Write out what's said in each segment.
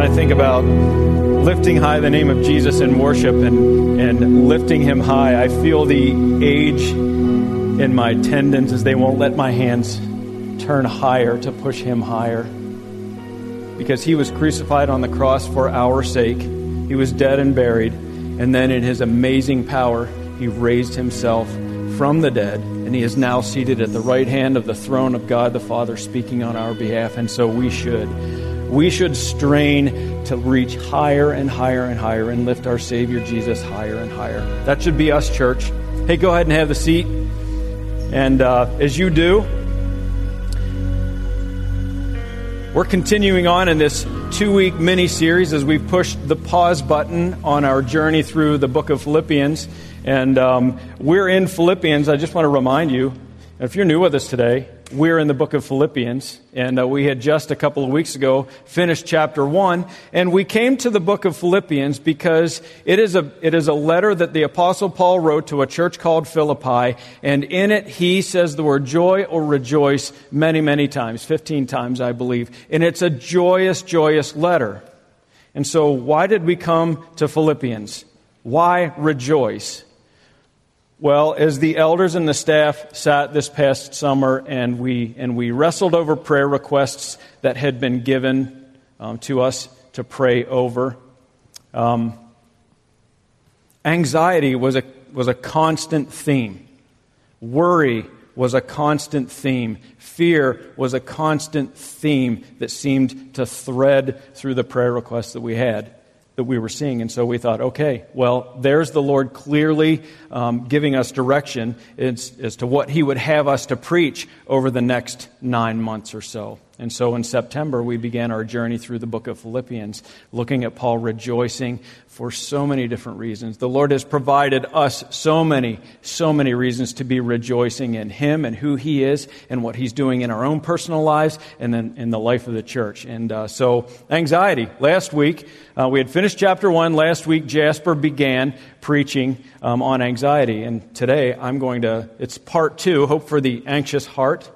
when I think about lifting high the name of Jesus in worship and, and lifting him high, I feel the age in my tendons as they won't let my hands turn higher to push him higher. Because he was crucified on the cross for our sake, he was dead and buried, and then in his amazing power, he raised himself from the dead, and he is now seated at the right hand of the throne of God the Father, speaking on our behalf, and so we should we should strain to reach higher and higher and higher and lift our Savior Jesus higher and higher. That should be us, church. Hey, go ahead and have the seat. And uh, as you do, we're continuing on in this two week mini series as we've pushed the pause button on our journey through the book of Philippians. And um, we're in Philippians. I just want to remind you, if you're new with us today, we're in the book of Philippians, and uh, we had just a couple of weeks ago finished chapter one, and we came to the book of Philippians because it is a it is a letter that the apostle Paul wrote to a church called Philippi, and in it he says the word joy or rejoice many many times, fifteen times I believe, and it's a joyous joyous letter. And so, why did we come to Philippians? Why rejoice? Well, as the elders and the staff sat this past summer and we, and we wrestled over prayer requests that had been given um, to us to pray over, um, anxiety was a, was a constant theme. Worry was a constant theme. Fear was a constant theme that seemed to thread through the prayer requests that we had that we were seeing. And so we thought, okay, well, there's the Lord clearly um, giving us direction as, as to what He would have us to preach over the next nine months or so. And so in September, we began our journey through the book of Philippians, looking at Paul rejoicing for so many different reasons. The Lord has provided us so many, so many reasons to be rejoicing in Him and who He is and what He's doing in our own personal lives and then in the life of the church. And uh, so, anxiety. Last week, uh, we had finished chapter one. Last week, Jasper began preaching um, on anxiety. And today, I'm going to, it's part two, Hope for the Anxious Heart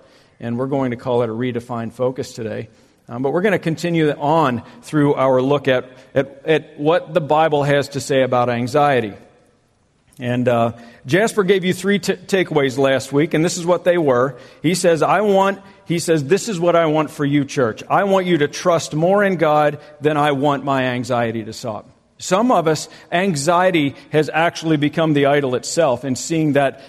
and we're going to call it a redefined focus today. Um, but we're going to continue on through our look at, at, at what the Bible has to say about anxiety. And uh, Jasper gave you three t- takeaways last week, and this is what they were. He says, I want, he says, this is what I want for you, church. I want you to trust more in God than I want my anxiety to stop. Some of us, anxiety has actually become the idol itself and seeing that,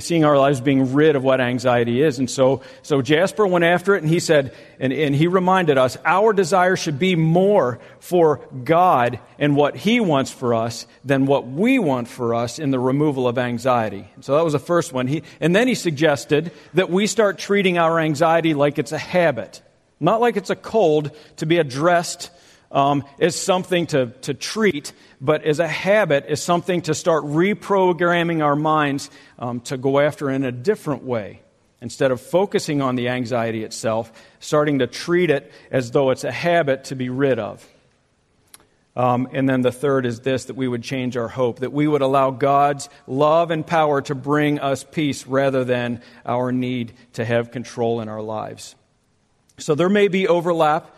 seeing our lives being rid of what anxiety is. And so, so Jasper went after it and he said, and, and he reminded us, our desire should be more for God and what he wants for us than what we want for us in the removal of anxiety. So that was the first one. He, and then he suggested that we start treating our anxiety like it's a habit, not like it's a cold to be addressed um, is something to, to treat, but as a habit, is something to start reprogramming our minds um, to go after in a different way. Instead of focusing on the anxiety itself, starting to treat it as though it's a habit to be rid of. Um, and then the third is this that we would change our hope, that we would allow God's love and power to bring us peace rather than our need to have control in our lives. So there may be overlap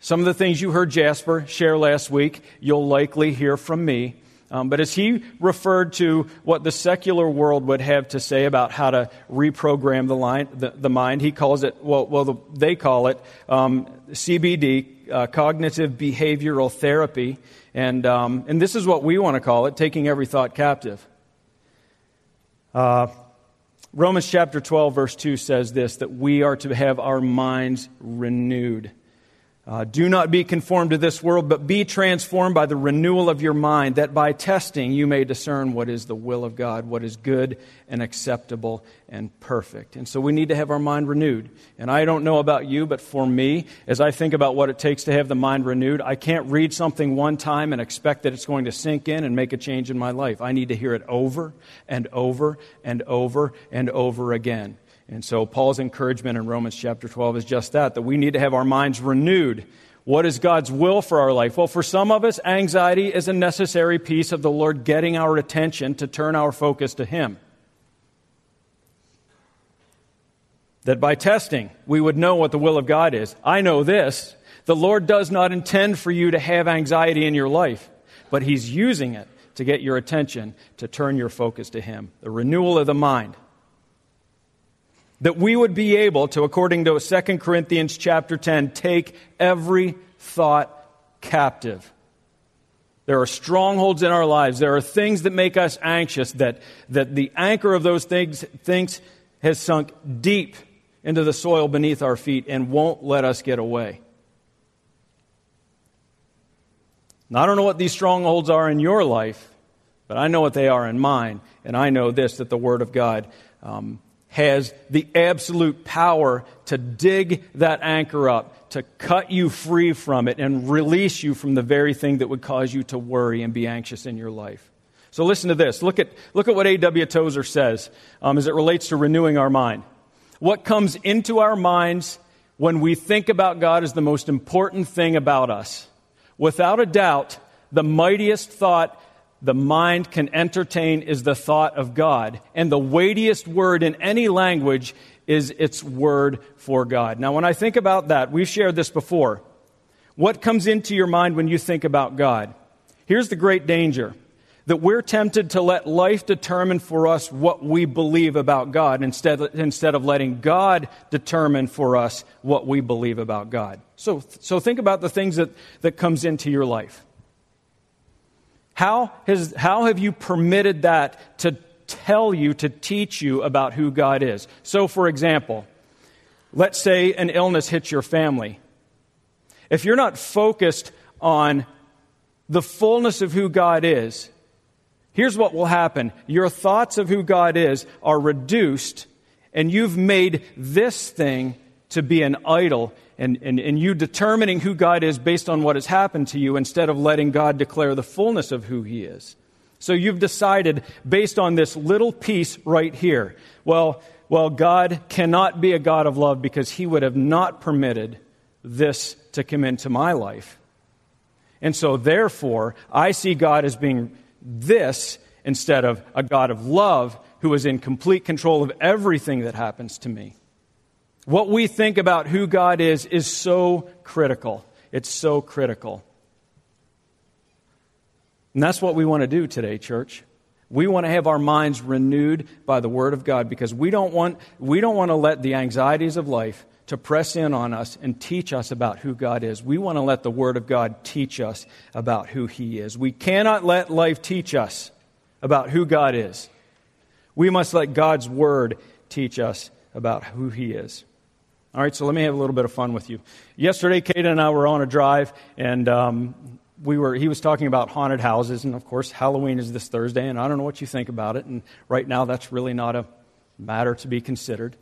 some of the things you heard Jasper share last week, you'll likely hear from me. Um, but as he referred to what the secular world would have to say about how to reprogram the, line, the, the mind, he calls it, well, well the, they call it um, CBT, uh, cognitive behavioral therapy. And, um, and this is what we want to call it taking every thought captive. Uh, Romans chapter 12, verse 2 says this that we are to have our minds renewed. Uh, do not be conformed to this world, but be transformed by the renewal of your mind, that by testing you may discern what is the will of God, what is good and acceptable and perfect. And so we need to have our mind renewed. And I don't know about you, but for me, as I think about what it takes to have the mind renewed, I can't read something one time and expect that it's going to sink in and make a change in my life. I need to hear it over and over and over and over again. And so Paul's encouragement in Romans chapter 12 is just that, that we need to have our minds renewed. What is God's will for our life? Well, for some of us, anxiety is a necessary piece of the Lord getting our attention to turn our focus to Him. That by testing, we would know what the will of God is. I know this The Lord does not intend for you to have anxiety in your life, but He's using it to get your attention, to turn your focus to Him. The renewal of the mind. That we would be able to, according to 2 Corinthians chapter 10, take every thought captive. There are strongholds in our lives. There are things that make us anxious, that, that the anchor of those things, things has sunk deep into the soil beneath our feet and won't let us get away. Now, I don't know what these strongholds are in your life, but I know what they are in mine. And I know this that the Word of God um, has the absolute power to dig that anchor up, to cut you free from it, and release you from the very thing that would cause you to worry and be anxious in your life. So, listen to this. Look at, look at what A.W. Tozer says um, as it relates to renewing our mind. What comes into our minds when we think about God is the most important thing about us. Without a doubt, the mightiest thought the mind can entertain is the thought of God. And the weightiest word in any language is its word for God. Now, when I think about that, we've shared this before. What comes into your mind when you think about God? Here's the great danger that we're tempted to let life determine for us what we believe about God instead, instead of letting God determine for us what we believe about God. So, so think about the things that, that comes into your life. How, has, how have you permitted that to tell you, to teach you about who God is? So, for example, let's say an illness hits your family. If you're not focused on the fullness of who God is, Here's what will happen your thoughts of who God is are reduced, and you've made this thing to be an idol, and, and, and you determining who God is based on what has happened to you instead of letting God declare the fullness of who He is. So you've decided based on this little piece right here. Well, well, God cannot be a God of love because He would have not permitted this to come into my life. And so, therefore, I see God as being this instead of a God of love who is in complete control of everything that happens to me. What we think about who God is is so critical. It's so critical. And that's what we want to do today, church. We want to have our minds renewed by the Word of God because we don't want, we don't want to let the anxieties of life to press in on us and teach us about who God is. We want to let the Word of God teach us about who He is. We cannot let life teach us about who God is. We must let God's Word teach us about who He is. All right, so let me have a little bit of fun with you. Yesterday, Kate and I were on a drive, and um, we were, he was talking about haunted houses, and of course, Halloween is this Thursday, and I don't know what you think about it, and right now that's really not a matter to be considered.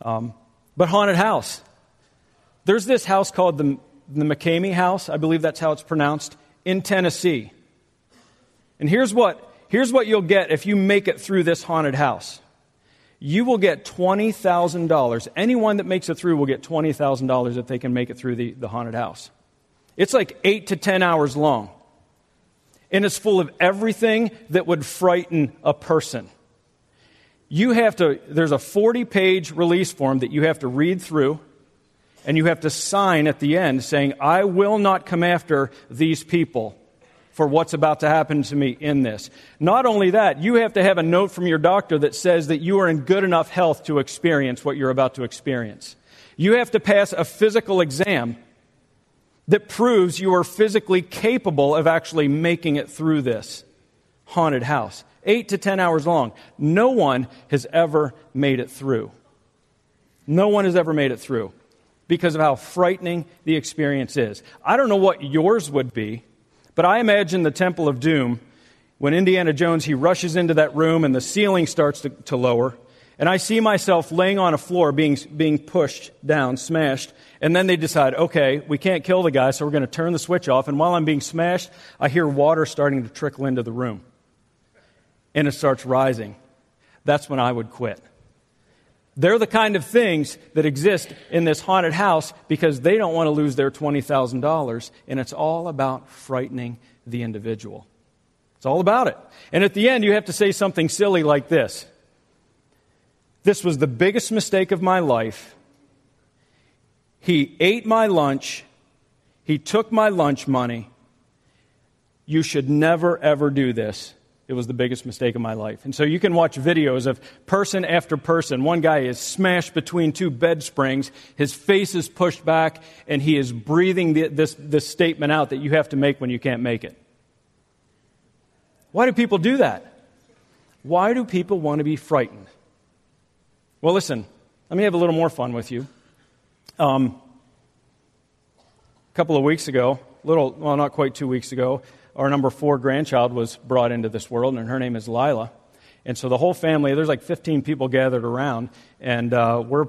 Um, but haunted house. There's this house called the, the McKamey House, I believe that's how it's pronounced, in Tennessee. And here's what, here's what you'll get if you make it through this haunted house. You will get $20,000. Anyone that makes it through will get $20,000 if they can make it through the, the haunted house. It's like eight to 10 hours long. And it's full of everything that would frighten a person you have to, there's a 40 page release form that you have to read through, and you have to sign at the end saying, I will not come after these people for what's about to happen to me in this. Not only that, you have to have a note from your doctor that says that you are in good enough health to experience what you're about to experience. You have to pass a physical exam that proves you are physically capable of actually making it through this haunted house eight to ten hours long. No one has ever made it through. No one has ever made it through because of how frightening the experience is. I don't know what yours would be, but I imagine the Temple of Doom when Indiana Jones he rushes into that room and the ceiling starts to, to lower. And I see myself laying on a floor being, being pushed down, smashed. And then they decide, okay, we can't kill the guy, so we're going to turn the switch off. And while I'm being smashed, I hear water starting to trickle into the room and it starts rising, that's when I would quit. They're the kind of things that exist in this haunted house because they don't want to lose their $20,000, and it's all about frightening the individual. It's all about it. And at the end, you have to say something silly like this This was the biggest mistake of my life. He ate my lunch, He took my lunch money. You should never, ever do this. It was the biggest mistake of my life. And so you can watch videos of person after person. One guy is smashed between two bed springs. His face is pushed back, and he is breathing the, this, this statement out that you have to make when you can't make it. Why do people do that? Why do people want to be frightened? Well, listen, let me have a little more fun with you. Um, a couple of weeks ago, little, well, not quite two weeks ago, our number four grandchild was brought into this world, and her name is Lila. And so the whole family, there's like 15 people gathered around, and uh, we're,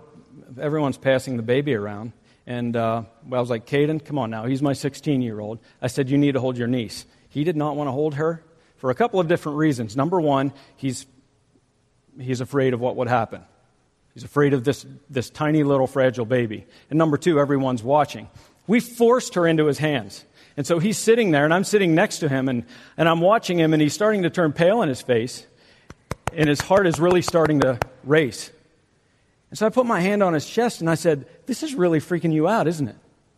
everyone's passing the baby around. And uh, I was like, Caden, come on now. He's my 16 year old. I said, You need to hold your niece. He did not want to hold her for a couple of different reasons. Number one, he's, he's afraid of what would happen. He's afraid of this, this tiny little fragile baby. And number two, everyone's watching. We forced her into his hands. And so he's sitting there, and I'm sitting next to him, and, and I'm watching him, and he's starting to turn pale in his face, and his heart is really starting to race. And so I put my hand on his chest, and I said, This is really freaking you out, isn't it?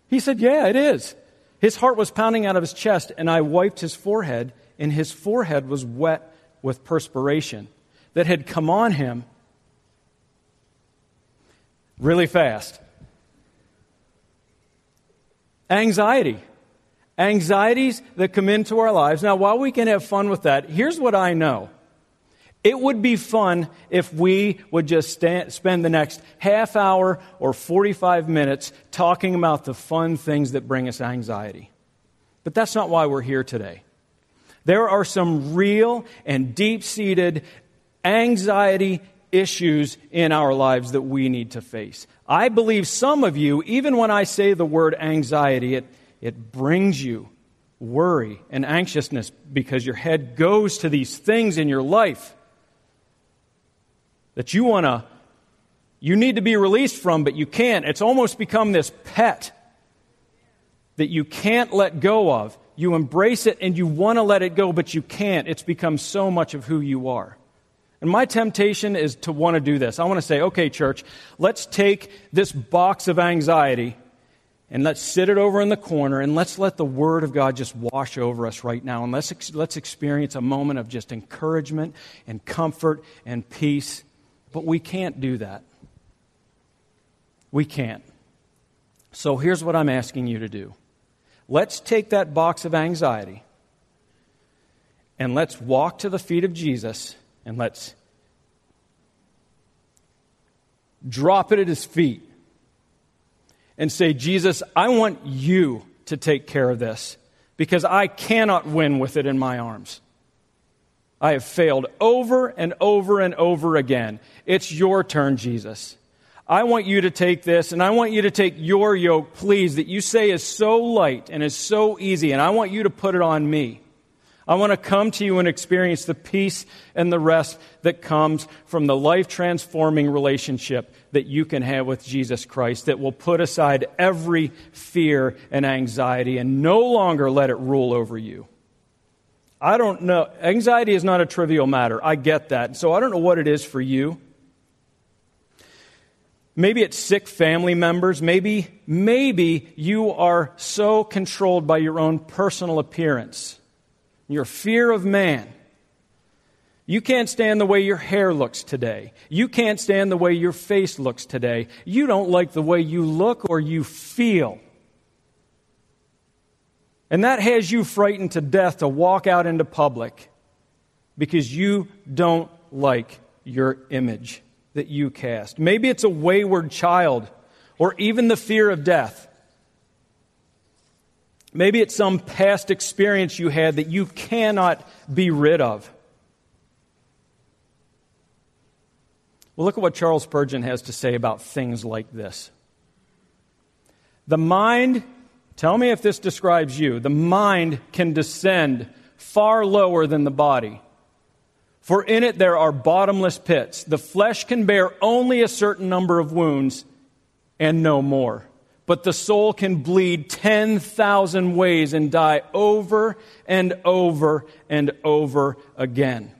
He said, Yeah, it is. His heart was pounding out of his chest, and I wiped his forehead, and his forehead was wet with perspiration that had come on him really fast. Anxiety. Anxieties that come into our lives. Now, while we can have fun with that, here's what I know. It would be fun if we would just stand, spend the next half hour or 45 minutes talking about the fun things that bring us anxiety. But that's not why we're here today. There are some real and deep seated anxiety issues in our lives that we need to face. I believe some of you, even when I say the word anxiety, it, it brings you worry and anxiousness because your head goes to these things in your life that you want to, you need to be released from, but you can't. It's almost become this pet that you can't let go of. You embrace it and you want to let it go, but you can't. It's become so much of who you are. And my temptation is to want to do this. I want to say, okay, church, let's take this box of anxiety and let's sit it over in the corner and let's let the Word of God just wash over us right now. And let's, let's experience a moment of just encouragement and comfort and peace. But we can't do that. We can't. So here's what I'm asking you to do let's take that box of anxiety and let's walk to the feet of Jesus and let's drop it at his feet and say, Jesus, I want you to take care of this because I cannot win with it in my arms. I have failed over and over and over again. It's your turn, Jesus. I want you to take this and I want you to take your yoke, please, that you say is so light and is so easy, and I want you to put it on me. I want to come to you and experience the peace and the rest that comes from the life transforming relationship that you can have with Jesus Christ that will put aside every fear and anxiety and no longer let it rule over you. I don't know. Anxiety is not a trivial matter. I get that. So I don't know what it is for you. Maybe it's sick family members. Maybe, maybe you are so controlled by your own personal appearance your fear of man. You can't stand the way your hair looks today. You can't stand the way your face looks today. You don't like the way you look or you feel. And that has you frightened to death to walk out into public because you don't like your image that you cast. Maybe it's a wayward child or even the fear of death. Maybe it's some past experience you had that you cannot be rid of. Well, look at what Charles Spurgeon has to say about things like this. The mind, tell me if this describes you, the mind can descend far lower than the body. For in it there are bottomless pits. The flesh can bear only a certain number of wounds and no more but the soul can bleed 10,000 ways and die over and over and over again.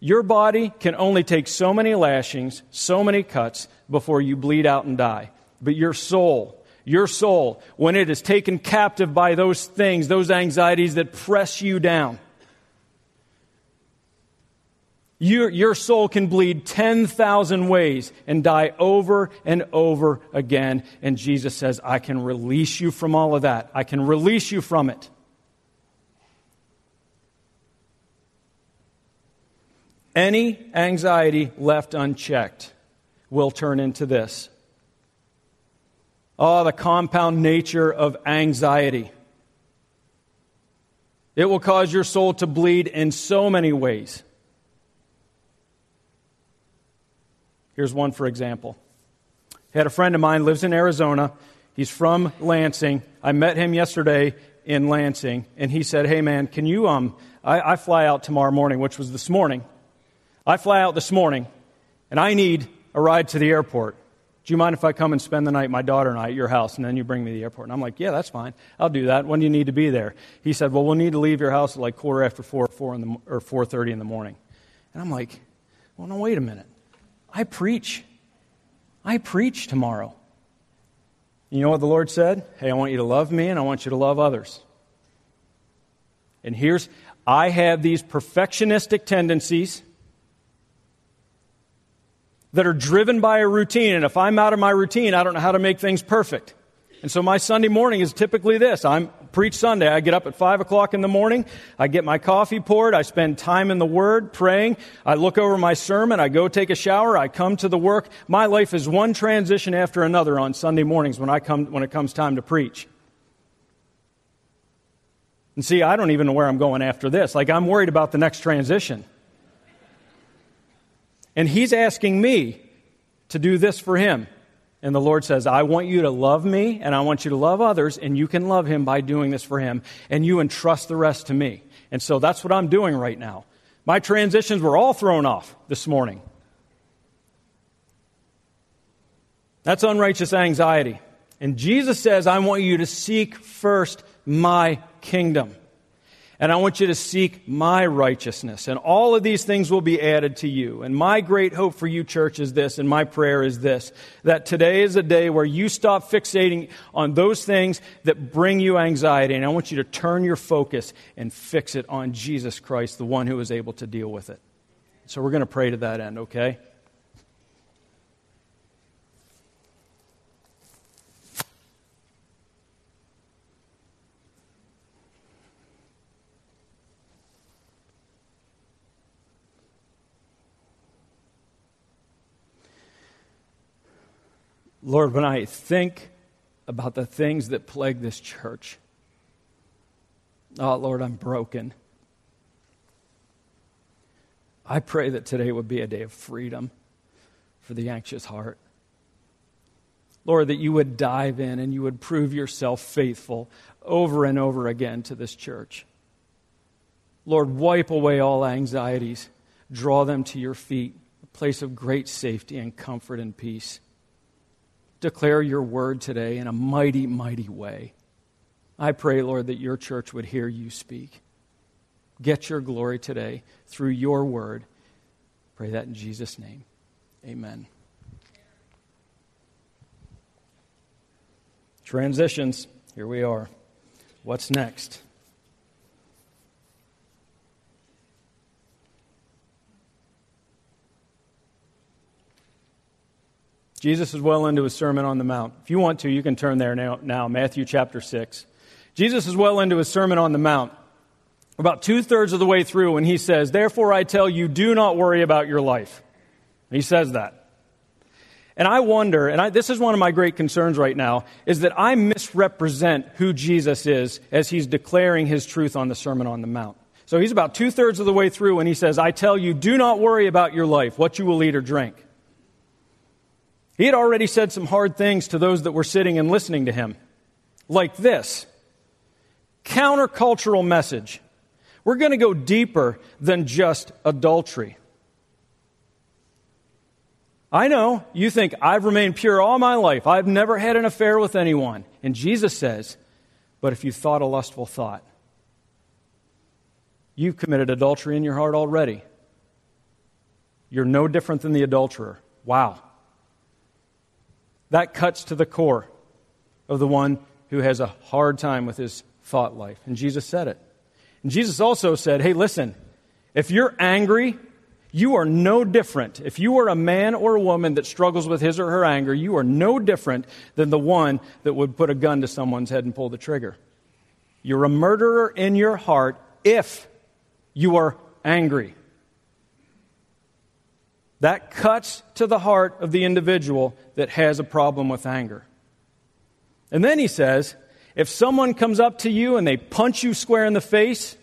Your body can only take so many lashings, so many cuts before you bleed out and die. But your soul, your soul, when it is taken captive by those things, those anxieties that press you down, your, your soul can bleed 10,000 ways and die over and over again. And Jesus says, I can release you from all of that. I can release you from it. Any anxiety left unchecked will turn into this. Oh, the compound nature of anxiety. It will cause your soul to bleed in so many ways. Here's one for example. I had a friend of mine lives in Arizona. He's from Lansing. I met him yesterday in Lansing, and he said, "Hey man, can you um I, I fly out tomorrow morning, which was this morning. I fly out this morning, and I need a ride to the airport. Do you mind if I come and spend the night, my daughter and I, at your house, and then you bring me to the airport? And I'm like, yeah, that's fine. I'll do that. When do you need to be there? He said, well, we'll need to leave your house at like quarter after four, four in the, or 4.30 in the morning. And I'm like, well, no, wait a minute. I preach. I preach tomorrow. You know what the Lord said? Hey, I want you to love me and I want you to love others. And here's, I have these perfectionistic tendencies that are driven by a routine. And if I'm out of my routine, I don't know how to make things perfect. And so my Sunday morning is typically this. I'm preach Sunday. I get up at five o'clock in the morning. I get my coffee poured. I spend time in the Word praying. I look over my sermon. I go take a shower. I come to the work. My life is one transition after another on Sunday mornings when I come, when it comes time to preach. And see, I don't even know where I'm going after this. Like, I'm worried about the next transition. And he's asking me to do this for him. And the Lord says, I want you to love me and I want you to love others, and you can love him by doing this for him, and you entrust the rest to me. And so that's what I'm doing right now. My transitions were all thrown off this morning. That's unrighteous anxiety. And Jesus says, I want you to seek first my kingdom. And I want you to seek my righteousness. And all of these things will be added to you. And my great hope for you, church, is this, and my prayer is this that today is a day where you stop fixating on those things that bring you anxiety. And I want you to turn your focus and fix it on Jesus Christ, the one who is able to deal with it. So we're going to pray to that end, okay? Lord, when I think about the things that plague this church, oh, Lord, I'm broken. I pray that today would be a day of freedom for the anxious heart. Lord, that you would dive in and you would prove yourself faithful over and over again to this church. Lord, wipe away all anxieties, draw them to your feet, a place of great safety and comfort and peace declare your word today in a mighty, mighty way. I pray, Lord, that your church would hear you speak. Get your glory today through your word. Pray that in Jesus' name. Amen. Transitions. Here we are. What's next? Jesus is well into his Sermon on the Mount. If you want to, you can turn there now, now Matthew chapter 6. Jesus is well into his Sermon on the Mount. About two thirds of the way through, when he says, Therefore I tell you, do not worry about your life. He says that. And I wonder, and I, this is one of my great concerns right now, is that I misrepresent who Jesus is as he's declaring his truth on the Sermon on the Mount. So he's about two thirds of the way through when he says, I tell you, do not worry about your life, what you will eat or drink. He had already said some hard things to those that were sitting and listening to him, like this countercultural message. We're going to go deeper than just adultery. I know you think I've remained pure all my life. I've never had an affair with anyone. And Jesus says, but if you thought a lustful thought, you've committed adultery in your heart already. You're no different than the adulterer. Wow. That cuts to the core. of the one who has a hard time with his thought life. And Jesus said it. And Jesus also said, hey, listen, if you're angry, you are no different. If you are a man or a woman that struggles with his or her anger, you are no different than the one that would put a gun to someone's head and pull the trigger. You're a murderer in your heart if you are angry. That cuts to the heart of the individual that has a problem with anger. And then he says, if someone comes up to you and they punch you square in the face,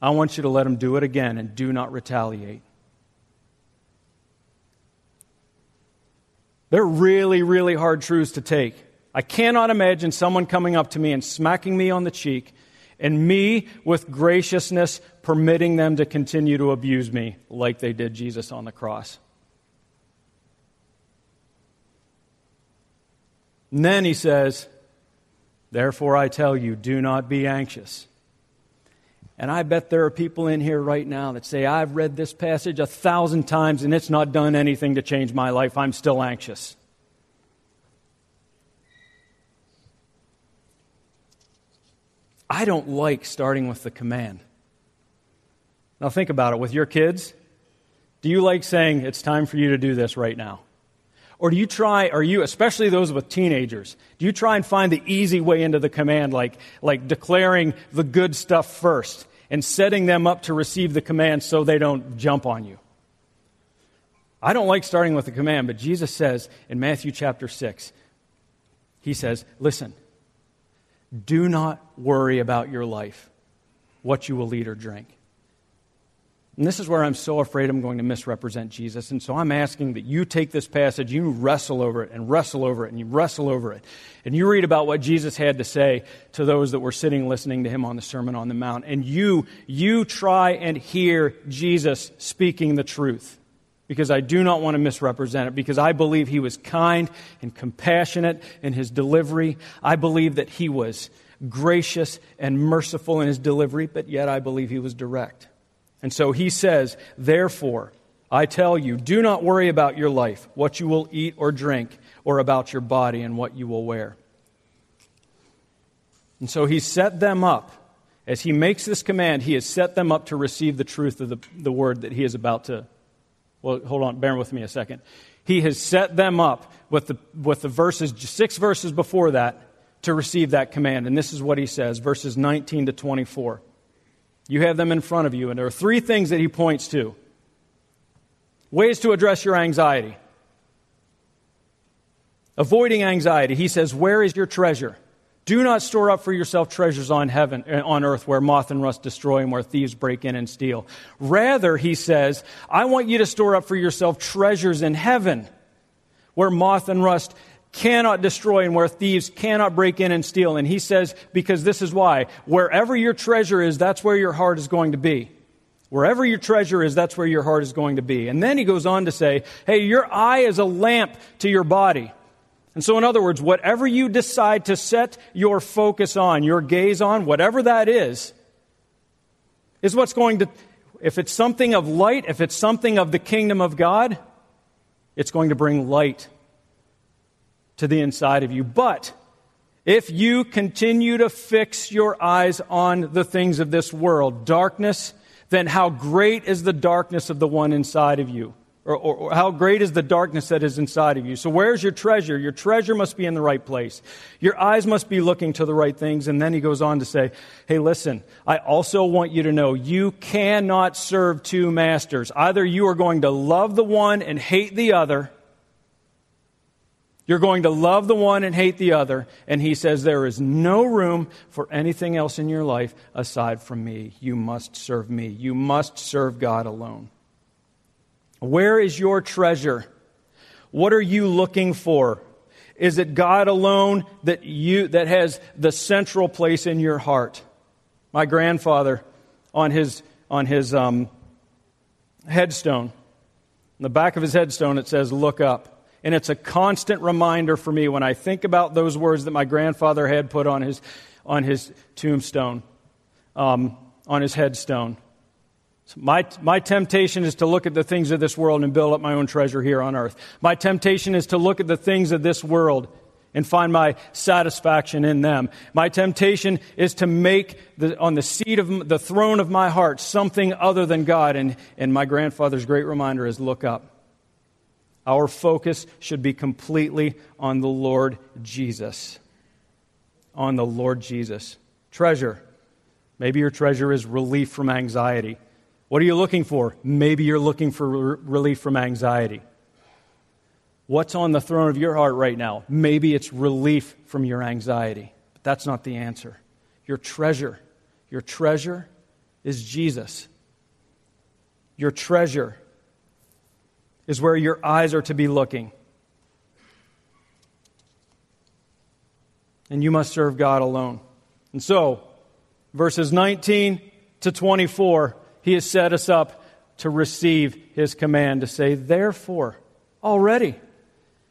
I want you to let them do it again and do not retaliate. They're really, really hard truths to take. I cannot imagine someone coming up to me and smacking me on the cheek and me, with graciousness, permitting them to continue to abuse me like they did Jesus on the cross. And then he says, Therefore I tell you, do not be anxious. And I bet there are people in here right now that say, I've read this passage a thousand times and it's not done anything to change my life. I'm still anxious. I don't like starting with the command. Now, think about it. With your kids, do you like saying, it's time for you to do this right now? Or do you try, are you, especially those with teenagers, do you try and find the easy way into the command, like, like declaring the good stuff first and setting them up to receive the command so they don't jump on you? I don't like starting with the command, but Jesus says in Matthew chapter 6, He says, Listen, do not worry about your life, what you will eat or drink. And this is where I'm so afraid I'm going to misrepresent Jesus. And so I'm asking that you take this passage, you wrestle over it and wrestle over it and you wrestle over it. And you read about what Jesus had to say to those that were sitting listening to him on the Sermon on the Mount. And you, you try and hear Jesus speaking the truth because I do not want to misrepresent it, because I believe he was kind and compassionate in his delivery. I believe that he was gracious and merciful in his delivery, but yet I believe he was direct. And so he says, Therefore, I tell you, do not worry about your life, what you will eat or drink, or about your body and what you will wear. And so he set them up. As he makes this command, he has set them up to receive the truth of the, the word that he is about to well, hold on, bear with me a second. He has set them up with the, with the verses, six verses before that, to receive that command. And this is what he says, verses 19 to 24. You have them in front of you, and there are three things that he points to ways to address your anxiety. Avoiding anxiety. He says, Where is your treasure? Do not store up for yourself treasures on heaven, uh, on earth where moth and rust destroy and where thieves break in and steal. Rather, he says, I want you to store up for yourself treasures in heaven where moth and rust cannot destroy and where thieves cannot break in and steal. And he says, because this is why. Wherever your treasure is, that's where your heart is going to be. Wherever your treasure is, that's where your heart is going to be. And then he goes on to say, hey, your eye is a lamp to your body. And so, in other words, whatever you decide to set your focus on, your gaze on, whatever that is, is what's going to, if it's something of light, if it's something of the kingdom of God, it's going to bring light to the inside of you. But if you continue to fix your eyes on the things of this world, darkness, then how great is the darkness of the one inside of you? Or, or, or, how great is the darkness that is inside of you. So, where's your treasure? Your treasure must be in the right place. Your eyes must be looking to the right things. And then he goes on to say, Hey, listen, I also want you to know you cannot serve two masters. Either you are going to love the one and hate the other. You're going to love the one and hate the other. And he says, There is no room for anything else in your life aside from me. You must serve me. You must serve God alone. Where is your treasure? What are you looking for? Is it God alone that you that has the central place in your heart? My grandfather, on his on his um, headstone, the back of his headstone, it says "Look up," and it's a constant reminder for me when I think about those words that my grandfather had put on his on his tombstone, um, on his headstone. My, my temptation is to look at the things of this world and build up my own treasure here on earth. My temptation is to look at the things of this world and find my satisfaction in them. My temptation is to make the, on the seat of the throne of my heart something other than God. And, and my grandfather's great reminder is look up. Our focus should be completely on the Lord Jesus. On the Lord Jesus. Treasure. Maybe your treasure is relief from anxiety. What are you looking for? Maybe you're looking for re- relief from anxiety. What's on the throne of your heart right now? Maybe it's relief from your anxiety. But that's not the answer. Your treasure, your treasure is Jesus. Your treasure is where your eyes are to be looking. And you must serve God alone. And so, verses 19 to 24, he has set us up to receive his command to say, Therefore, already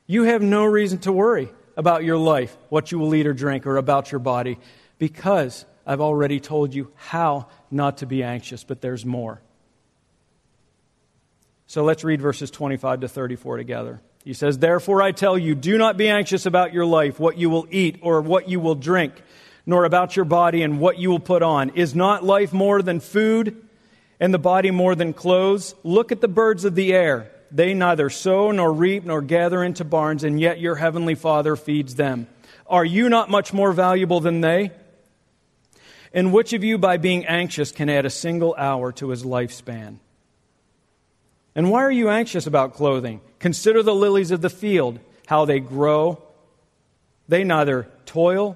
you have no reason to worry about your life, what you will eat or drink, or about your body, because I've already told you how not to be anxious, but there's more. So let's read verses 25 to 34 together. He says, Therefore I tell you, do not be anxious about your life, what you will eat or what you will drink, nor about your body and what you will put on. Is not life more than food, and the body more than clothes? Look at the birds of the air. They neither sow nor reap nor gather into barns, and yet your heavenly Father feeds them. Are you not much more valuable than they? And which of you, by being anxious, can add a single hour to his lifespan? And why are you anxious about clothing? Consider the lilies of the field, how they grow. They neither toil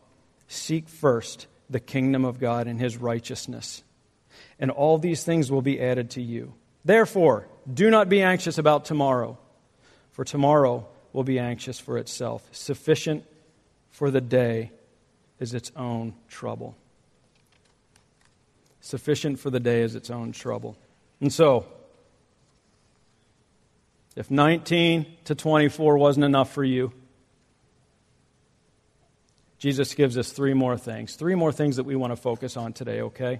Seek first the kingdom of God and his righteousness, and all these things will be added to you. Therefore, do not be anxious about tomorrow, for tomorrow will be anxious for itself. Sufficient for the day is its own trouble. Sufficient for the day is its own trouble. And so, if 19 to 24 wasn't enough for you, Jesus gives us three more things. Three more things that we want to focus on today, okay?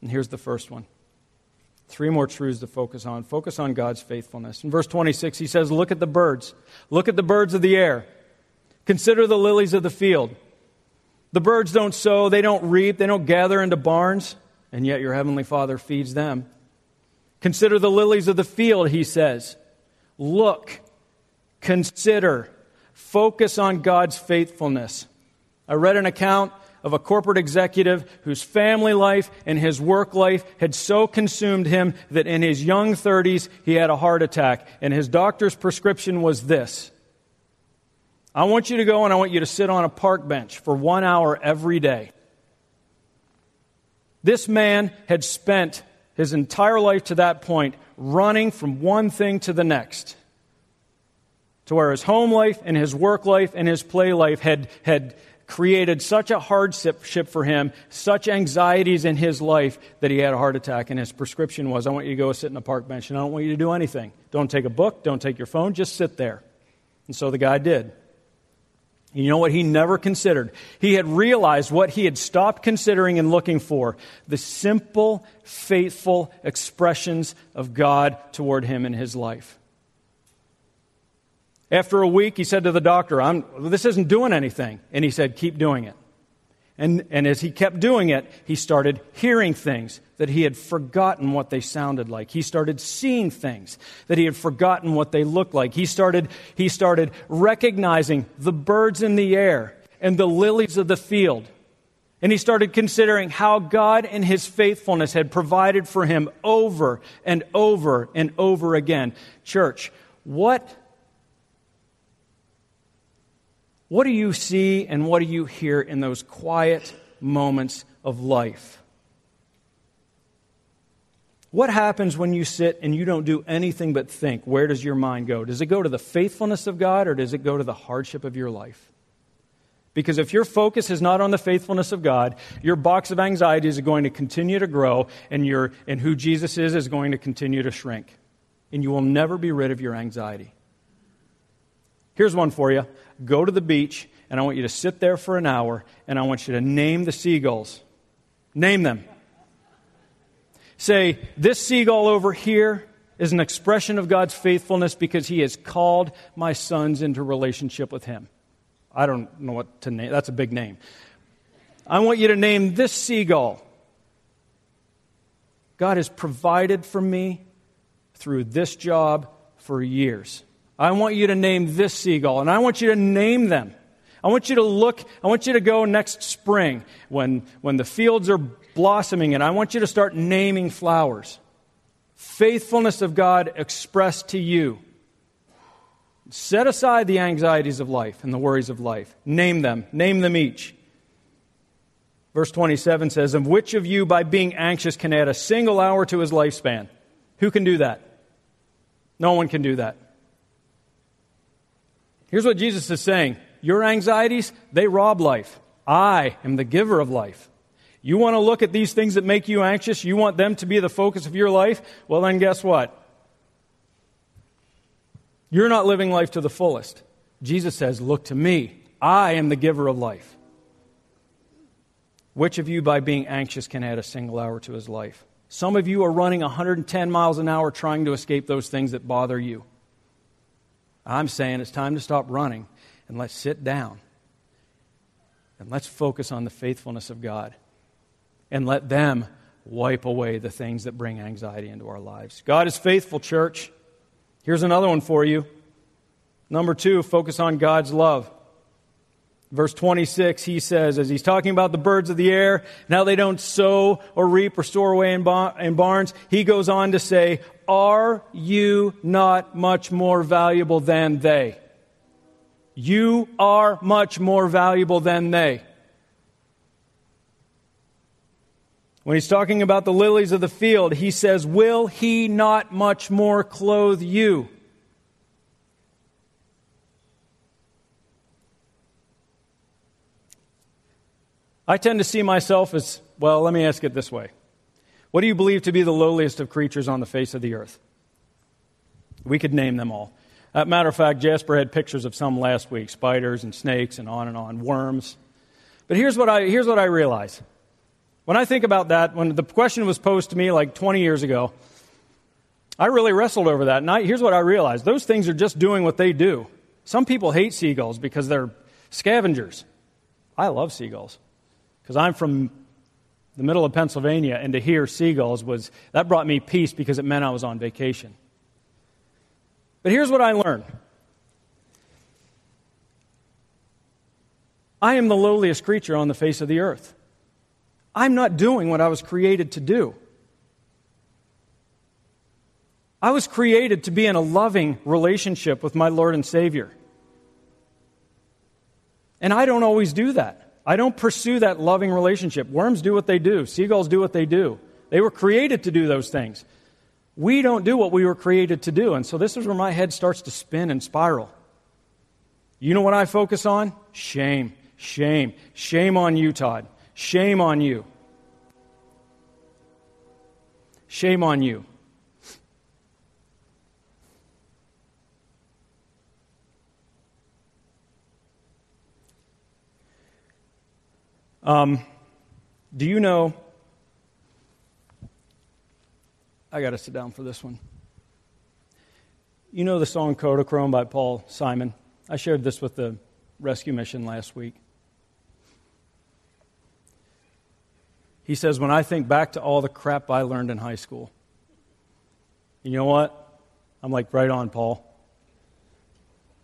And here's the first one. Three more truths to focus on. Focus on God's faithfulness. In verse 26, he says, Look at the birds. Look at the birds of the air. Consider the lilies of the field. The birds don't sow, they don't reap, they don't gather into barns, and yet your heavenly Father feeds them. Consider the lilies of the field, he says. Look, consider. Focus on God's faithfulness. I read an account of a corporate executive whose family life and his work life had so consumed him that in his young 30s he had a heart attack. And his doctor's prescription was this I want you to go and I want you to sit on a park bench for one hour every day. This man had spent his entire life to that point running from one thing to the next to where his home life and his work life and his play life had, had created such a hardship for him, such anxieties in his life that he had a heart attack. And his prescription was, I want you to go sit in a park bench and I don't want you to do anything. Don't take a book, don't take your phone, just sit there. And so the guy did. You know what he never considered? He had realized what he had stopped considering and looking for the simple, faithful expressions of God toward him in his life. After a week, he said to the doctor, This isn't doing anything. And he said, Keep doing it. And, and as he kept doing it, he started hearing things that he had forgotten what they sounded like. He started seeing things that he had forgotten what they looked like. He started, he started recognizing the birds in the air and the lilies of the field. And he started considering how God and his faithfulness had provided for him over and over and over again. Church, what what do you see and what do you hear in those quiet moments of life? What happens when you sit and you don't do anything but think? Where does your mind go? Does it go to the faithfulness of God or does it go to the hardship of your life? Because if your focus is not on the faithfulness of God, your box of anxieties is going to continue to grow, and, your, and who Jesus is is going to continue to shrink. And you will never be rid of your anxiety. Here's one for you go to the beach, and I want you to sit there for an hour, and I want you to name the seagulls. Name them. Say, this seagull over here is an expression of God's faithfulness because he has called my sons into relationship with him. I don't know what to name. That's a big name. I want you to name this seagull. God has provided for me through this job for years. I want you to name this seagull, and I want you to name them. I want you to look, I want you to go next spring when, when the fields are blossoming, and I want you to start naming flowers. Faithfulness of God expressed to you. Set aside the anxieties of life and the worries of life. Name them. Name them each. Verse 27 says, Of which of you, by being anxious, can add a single hour to his lifespan? Who can do that? No one can do that. Here's what Jesus is saying Your anxieties, they rob life. I am the giver of life. You want to look at these things that make you anxious? You want them to be the focus of your life? Well, then guess what? You're not living life to the fullest. Jesus says, Look to me. I am the giver of life. Which of you, by being anxious, can add a single hour to his life? Some of you are running 110 miles an hour trying to escape those things that bother you. I'm saying it's time to stop running and let's sit down and let's focus on the faithfulness of God and let them wipe away the things that bring anxiety into our lives. God is faithful, church. Here's another one for you. Number two, focus on God's love. Verse 26, he says, as he's talking about the birds of the air, now they don't sow or reap or store away in, in barns, he goes on to say, Are you not much more valuable than they? You are much more valuable than they. When he's talking about the lilies of the field, he says, Will he not much more clothe you? I tend to see myself as, well, let me ask it this way. What do you believe to be the lowliest of creatures on the face of the earth? We could name them all. A matter of fact, Jasper had pictures of some last week spiders and snakes and on and on, worms. But here's what I, here's what I realize when I think about that, when the question was posed to me like 20 years ago, I really wrestled over that. And I, here's what I realized those things are just doing what they do. Some people hate seagulls because they're scavengers. I love seagulls because I'm from the middle of Pennsylvania, and to hear seagulls was that brought me peace because it meant I was on vacation. But here's what I learned I am the lowliest creature on the face of the earth. I'm not doing what I was created to do. I was created to be in a loving relationship with my Lord and Savior. And I don't always do that. I don't pursue that loving relationship. Worms do what they do, seagulls do what they do. They were created to do those things. We don't do what we were created to do. And so this is where my head starts to spin and spiral. You know what I focus on? Shame. Shame. Shame on you, Todd. Shame on you. Shame on you. Um, do you know? I got to sit down for this one. You know the song Kodachrome by Paul Simon? I shared this with the rescue mission last week. He says, When I think back to all the crap I learned in high school, you know what? I'm like, right on, Paul.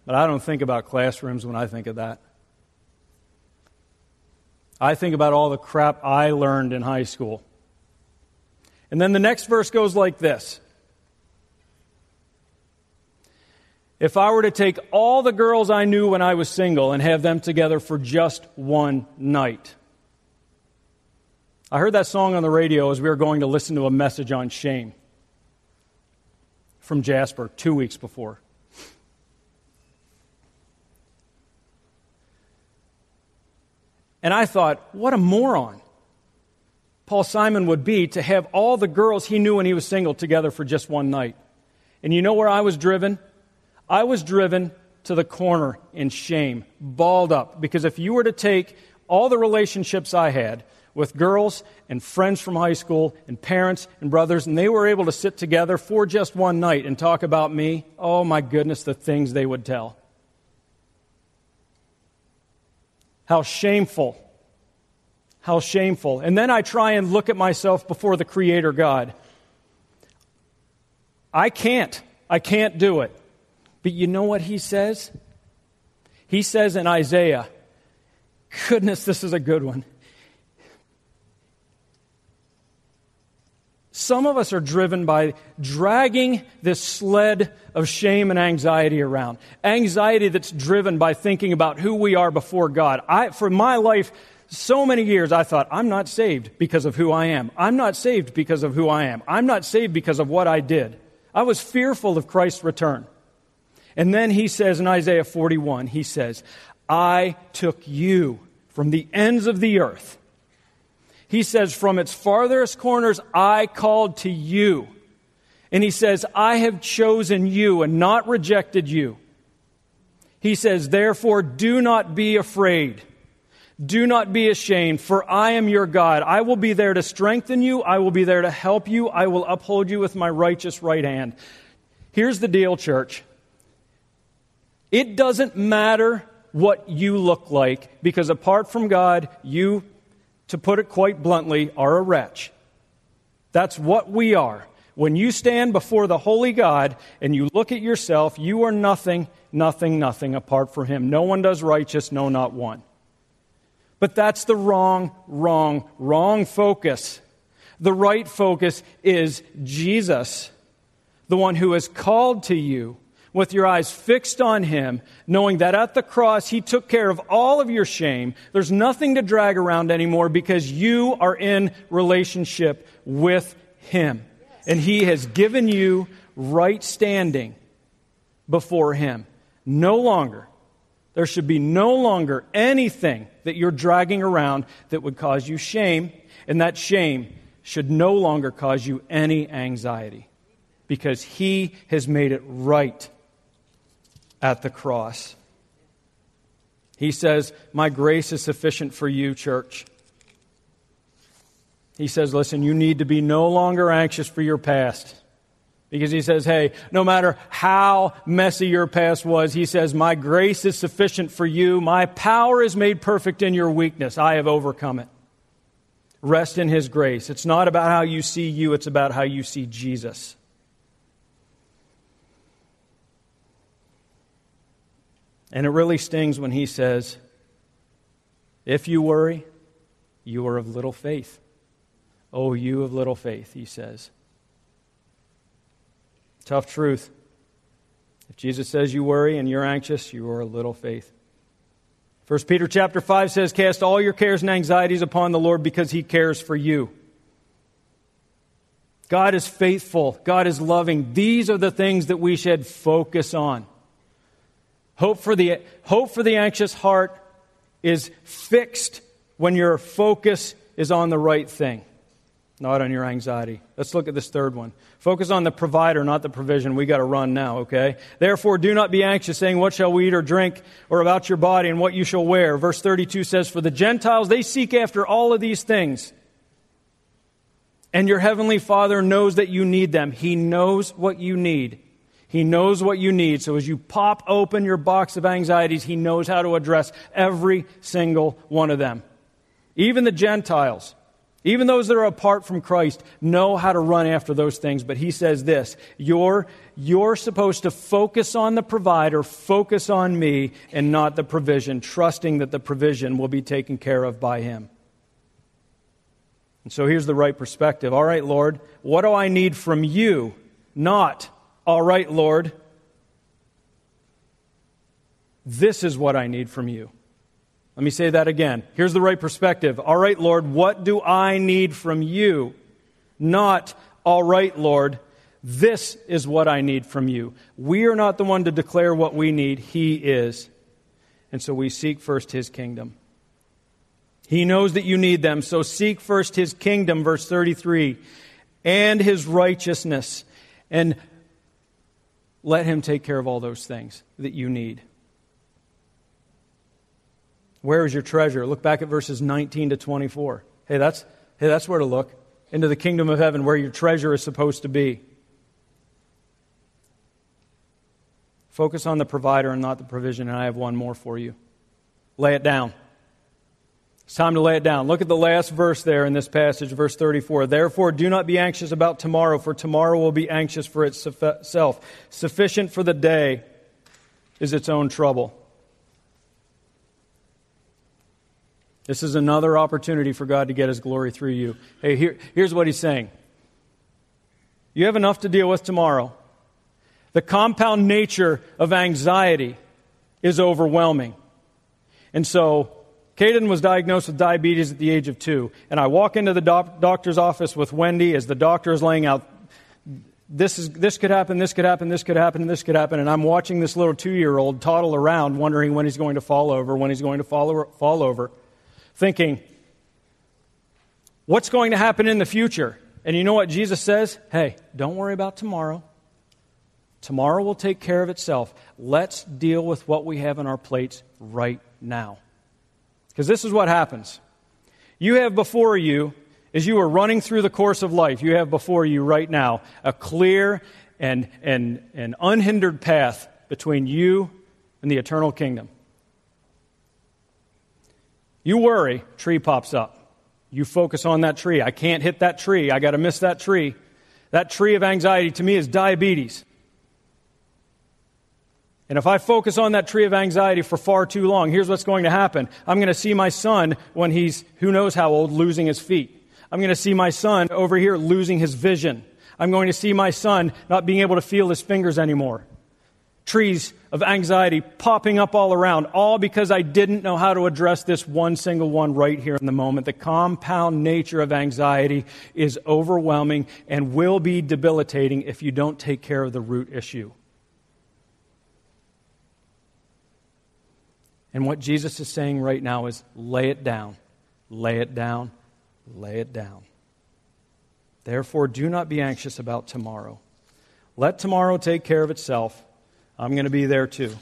But I don't think about classrooms when I think of that. I think about all the crap I learned in high school. And then the next verse goes like this If I were to take all the girls I knew when I was single and have them together for just one night, I heard that song on the radio as we were going to listen to a message on shame. from Jasper two weeks before. And I thought, what a moron Paul Simon would be to have all the girls he knew when he was single together for just one night. And you know where I was driven? I was driven to the corner in shame, balled up. Because if you were to take all the relationships I had with girls and friends from high school and parents and brothers, and they were able to sit together for just one night and talk about me, oh my goodness, the things they would tell. How shameful. How shameful. And then I try and look at myself before the Creator God. I can't. I can't do it. But you know what he says? He says in Isaiah, goodness, this is a good one. Some of us are driven by dragging this sled of shame and anxiety around. Anxiety that's driven by thinking about who we are before God. I, for my life, so many years, I thought, I'm not saved because of who I am. I'm not saved because of who I am. I'm not saved because of what I did. I was fearful of Christ's return. And then he says in Isaiah 41, he says, I took you from the ends of the earth he says, From its farthest corners, I called to you. And he says, I have chosen you and not rejected you. He says, Therefore, do not be afraid. Do not be ashamed, for I am your God. I will be there to strengthen you. I will be there to help you. I will uphold you with my righteous right hand. Here's the deal, church. It doesn't matter what you look like, because apart from God, you to put it quite bluntly, are a wretch. That's what we are. When you stand before the holy God and you look at yourself, you are nothing, nothing, nothing apart from Him. No one does righteous, no, not one. But that's the wrong, wrong, wrong focus. The right focus is Jesus, the one who has called to you with your eyes fixed on Him, knowing that at the cross He took care of all of your shame. There's nothing to drag around anymore because you are in relationship with Him. And He has given you right standing before Him. No longer. There should be no longer anything that you're dragging around that would cause you shame, and that shame should no longer cause you any anxiety because He has made it right at the cross. He says, My grace is sufficient for you, church. He says, Listen, you need to be no longer anxious for your past. Because he says, Hey, no matter how messy your past was, he says, My grace is sufficient for you. My power is made perfect in your weakness. I have overcome it. Rest in his grace. It's not about how you see you, it's about how you see Jesus. And it really stings when he says, If you worry, you are of little faith. Oh, you of little faith, he says. Tough truth. If Jesus says you worry and you're anxious, you are of little faith. 1 Peter chapter 5 says, Cast all your cares and anxieties upon the Lord because he cares for you. God is faithful. God is loving. These are the things that we should focus on. Hope for the, hope for the anxious heart is fixed when your focus is on the right thing, not on your anxiety. Let's look at this third one. Focus on the provider, not the provision. We got to run now, okay? Therefore, do not be anxious, saying, What shall we eat or drink, or about your body and what you shall wear? Verse 32 says, For the Gentiles, they seek after all of these things. And your heavenly Father knows that you need them. He knows what you need. He knows what you need. So as you pop open your box of anxieties, He knows how to address every single one of them. Even the Gentiles, even those that are apart from Christ, know how to run after those things. But He says this you're, you're supposed to focus on the provider, focus on me, and not the provision, trusting that the provision will be taken care of by Him. And so here's the right perspective. All right, Lord, what do I need from you? Not all right, Lord, this is what I need from you. Let me say that again. Here's the right perspective. All right, Lord, what do I need from you? Not, all right, Lord, This is what I need from you. We are not the one to declare what we need, He is. And so we seek first His kingdom. He knows that you need them, so seek first His kingdom, verse 33, and His righteousness, and let Him take care of all those things that you need. Where is your treasure? Look back at verses 19 to 24. Hey, that's, hey, that's where to look. Into the kingdom of heaven, where your treasure is supposed to be. Focus on the provider and not the provision, and I have one more for you. Lay it down. It's time to lay it down. Look at the last verse there in this passage, verse 34. Therefore, do not be anxious about tomorrow, for tomorrow will be anxious for itself. Sufficient for the day is its own trouble. This is another opportunity for God to get his glory through you. Hey, here, here's what he's saying You have enough to deal with tomorrow. The compound nature of anxiety is overwhelming. And so, Caden was diagnosed with diabetes at the age of two. And I walk into the doc- doctor's office with Wendy as the doctor is laying out this, is, this could happen, this could happen, this could happen, this could happen. And I'm watching this little two year old toddle around, wondering when he's going to fall over, when he's going to fall, over, fall over, thinking, what's going to happen in the future? And you know what Jesus says? Hey, don't worry about tomorrow. Tomorrow will take care of itself. Let's deal with what we have on our plates right now. Because this is what happens. You have before you, as you are running through the course of life, you have before you right now a clear and, and, and unhindered path between you and the eternal kingdom. You worry, tree pops up. You focus on that tree. I can't hit that tree. I got to miss that tree. That tree of anxiety to me is diabetes. And if I focus on that tree of anxiety for far too long, here's what's going to happen. I'm going to see my son when he's who knows how old losing his feet. I'm going to see my son over here losing his vision. I'm going to see my son not being able to feel his fingers anymore. Trees of anxiety popping up all around, all because I didn't know how to address this one single one right here in the moment. The compound nature of anxiety is overwhelming and will be debilitating if you don't take care of the root issue. And what Jesus is saying right now is lay it down, lay it down, lay it down. Therefore, do not be anxious about tomorrow. Let tomorrow take care of itself. I'm going to be there too.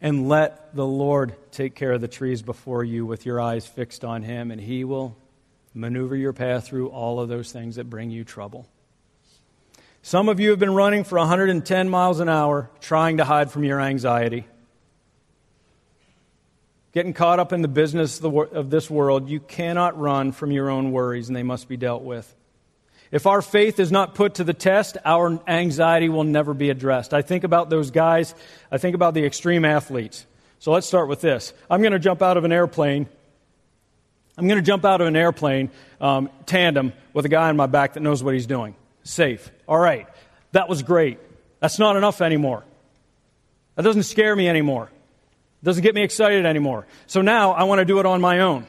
And let the Lord take care of the trees before you with your eyes fixed on Him, and He will maneuver your path through all of those things that bring you trouble. Some of you have been running for 110 miles an hour trying to hide from your anxiety. Getting caught up in the business of this world, you cannot run from your own worries, and they must be dealt with. If our faith is not put to the test, our anxiety will never be addressed. I think about those guys, I think about the extreme athletes. So let's start with this. I'm going to jump out of an airplane. I'm going to jump out of an airplane um, tandem with a guy on my back that knows what he's doing safe. All right, that was great. That's not enough anymore. That doesn't scare me anymore. It doesn't get me excited anymore. So now I want to do it on my own.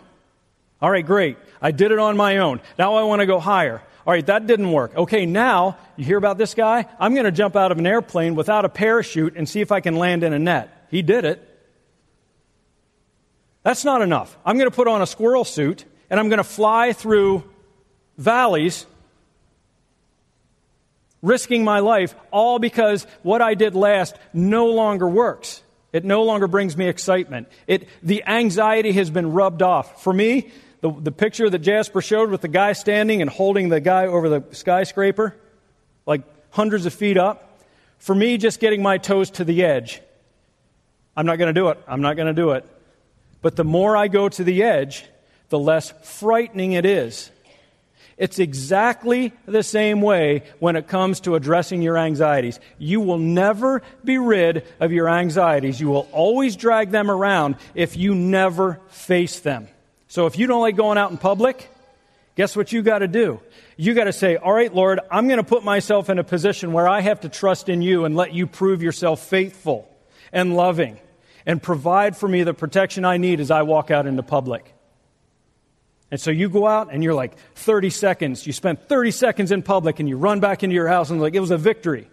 All right, great. I did it on my own. Now I want to go higher. All right, that didn't work. Okay, now you hear about this guy? I'm going to jump out of an airplane without a parachute and see if I can land in a net. He did it. That's not enough. I'm going to put on a squirrel suit and I'm going to fly through valleys risking my life, all because what I did last no longer works. It no longer brings me excitement. It, the anxiety has been rubbed off. For me, the, the picture that Jasper showed with the guy standing and holding the guy over the skyscraper, like hundreds of feet up, for me, just getting my toes to the edge, I'm not going to do it. I'm not going to do it. But the more I go to the edge, the less frightening it is. It's exactly the same way when it comes to addressing your anxieties. You will never be rid of your anxieties. You will always drag them around if you never face them. So if you don't like going out in public, guess what you got to do? You got to say, All right, Lord, I'm going to put myself in a position where I have to trust in you and let you prove yourself faithful and loving and provide for me the protection I need as I walk out into public. And so you go out and you're like 30 seconds. You spent 30 seconds in public and you run back into your house and like it was a victory.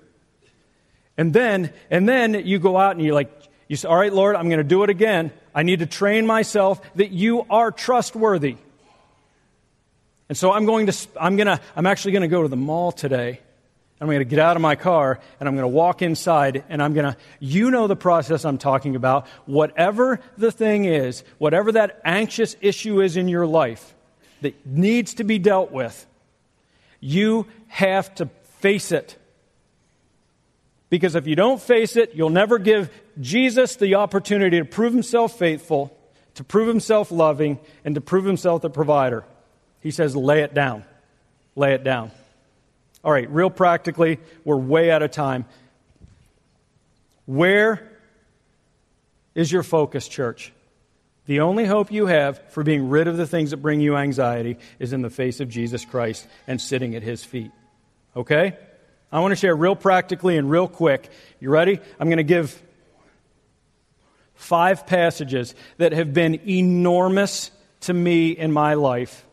And then, and then you go out and you're like, you say, all right, Lord, I'm going to do it again. I need to train myself that you are trustworthy. And so I'm going to, I'm going to, I'm actually going to go to the mall today. I'm going to get out of my car and I'm going to walk inside and I'm going to, you know the process I'm talking about. Whatever the thing is, whatever that anxious issue is in your life that needs to be dealt with, you have to face it. Because if you don't face it, you'll never give Jesus the opportunity to prove himself faithful, to prove himself loving, and to prove himself the provider. He says, lay it down. Lay it down. All right, real practically, we're way out of time. Where is your focus, church? The only hope you have for being rid of the things that bring you anxiety is in the face of Jesus Christ and sitting at his feet. Okay? I want to share real practically and real quick. You ready? I'm going to give five passages that have been enormous to me in my life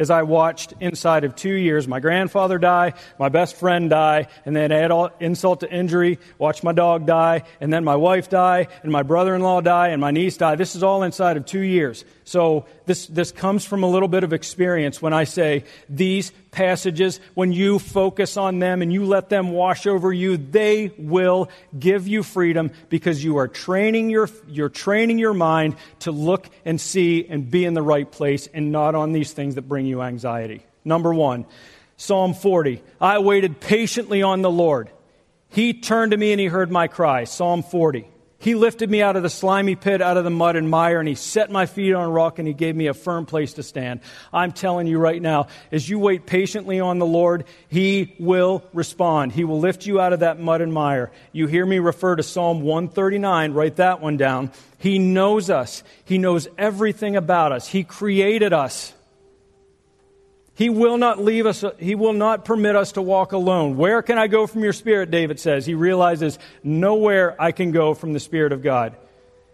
as I watched inside of two years my grandfather die, my best friend die, and then add all, insult to injury, watch my dog die, and then my wife die, and my brother in law die, and my niece die. This is all inside of two years. So this, this comes from a little bit of experience when I say these passages, when you focus on them and you let them wash over you, they will give you freedom because you are training your, you're training your mind to look and see and be in the right place and not on these things that bring you anxiety. Number one, Psalm 40. I waited patiently on the Lord. He turned to me and he heard my cry. Psalm 40. He lifted me out of the slimy pit, out of the mud and mire, and He set my feet on a rock, and He gave me a firm place to stand. I'm telling you right now, as you wait patiently on the Lord, He will respond. He will lift you out of that mud and mire. You hear me refer to Psalm 139, write that one down. He knows us, He knows everything about us, He created us. He will not leave us, he will not permit us to walk alone. Where can I go from your spirit? David says. He realizes nowhere I can go from the spirit of God.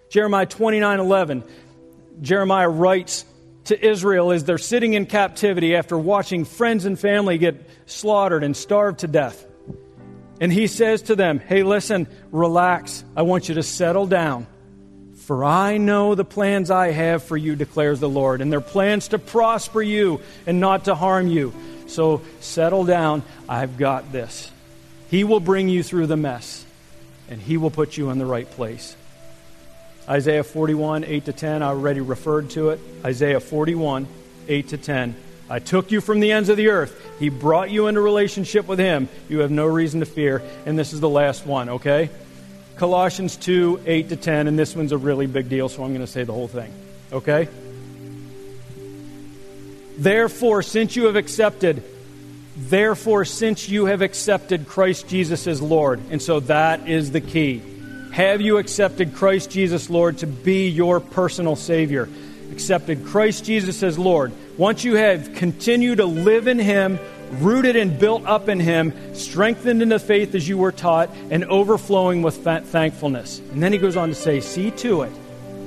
Jeremiah 29 11. Jeremiah writes to Israel as they're sitting in captivity after watching friends and family get slaughtered and starved to death. And he says to them, Hey, listen, relax. I want you to settle down. For I know the plans I have for you, declares the Lord, and they're plans to prosper you and not to harm you. So settle down. I've got this. He will bring you through the mess, and He will put you in the right place. Isaiah 41, 8 to 10, I already referred to it. Isaiah 41, 8 to 10. I took you from the ends of the earth. He brought you into relationship with Him. You have no reason to fear. And this is the last one, okay? Colossians 2 8 to 10, and this one's a really big deal, so I'm going to say the whole thing. Okay? Therefore, since you have accepted, therefore, since you have accepted Christ Jesus as Lord, and so that is the key. Have you accepted Christ Jesus, Lord, to be your personal Savior? Accepted Christ Jesus as Lord. Once you have continued to live in Him, rooted and built up in Him, strengthened in the faith as you were taught, and overflowing with thankfulness. And then he goes on to say, See to it.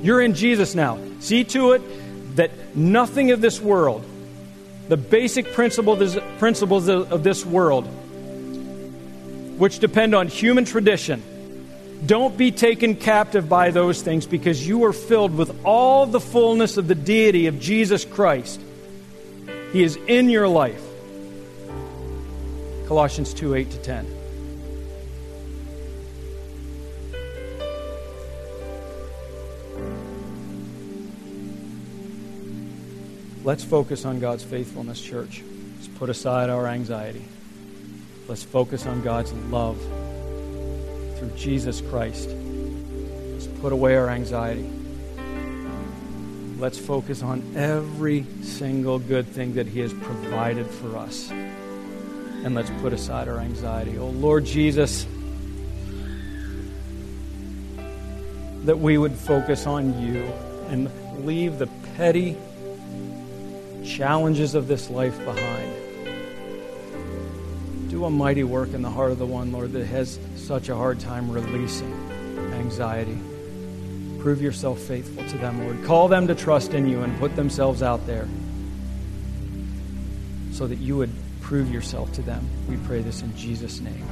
You're in Jesus now. See to it that nothing of this world, the basic principles of this world, which depend on human tradition, don't be taken captive by those things because you are filled with all the fullness of the deity of Jesus Christ. He is in your life. Colossians 2 8 to 10. Let's focus on God's faithfulness, church. Let's put aside our anxiety. Let's focus on God's love through Jesus Christ. Let's put away our anxiety. Let's focus on every single good thing that He has provided for us and let's put aside our anxiety. Oh, Lord Jesus, that we would focus on you and leave the petty challenges of this life behind. Do a mighty work in the heart of the one, Lord, that has such a hard time releasing anxiety. Prove yourself faithful to them, Lord. Call them to trust in you and put themselves out there. so that you would prove yourself to them. We pray this in Jesus' name.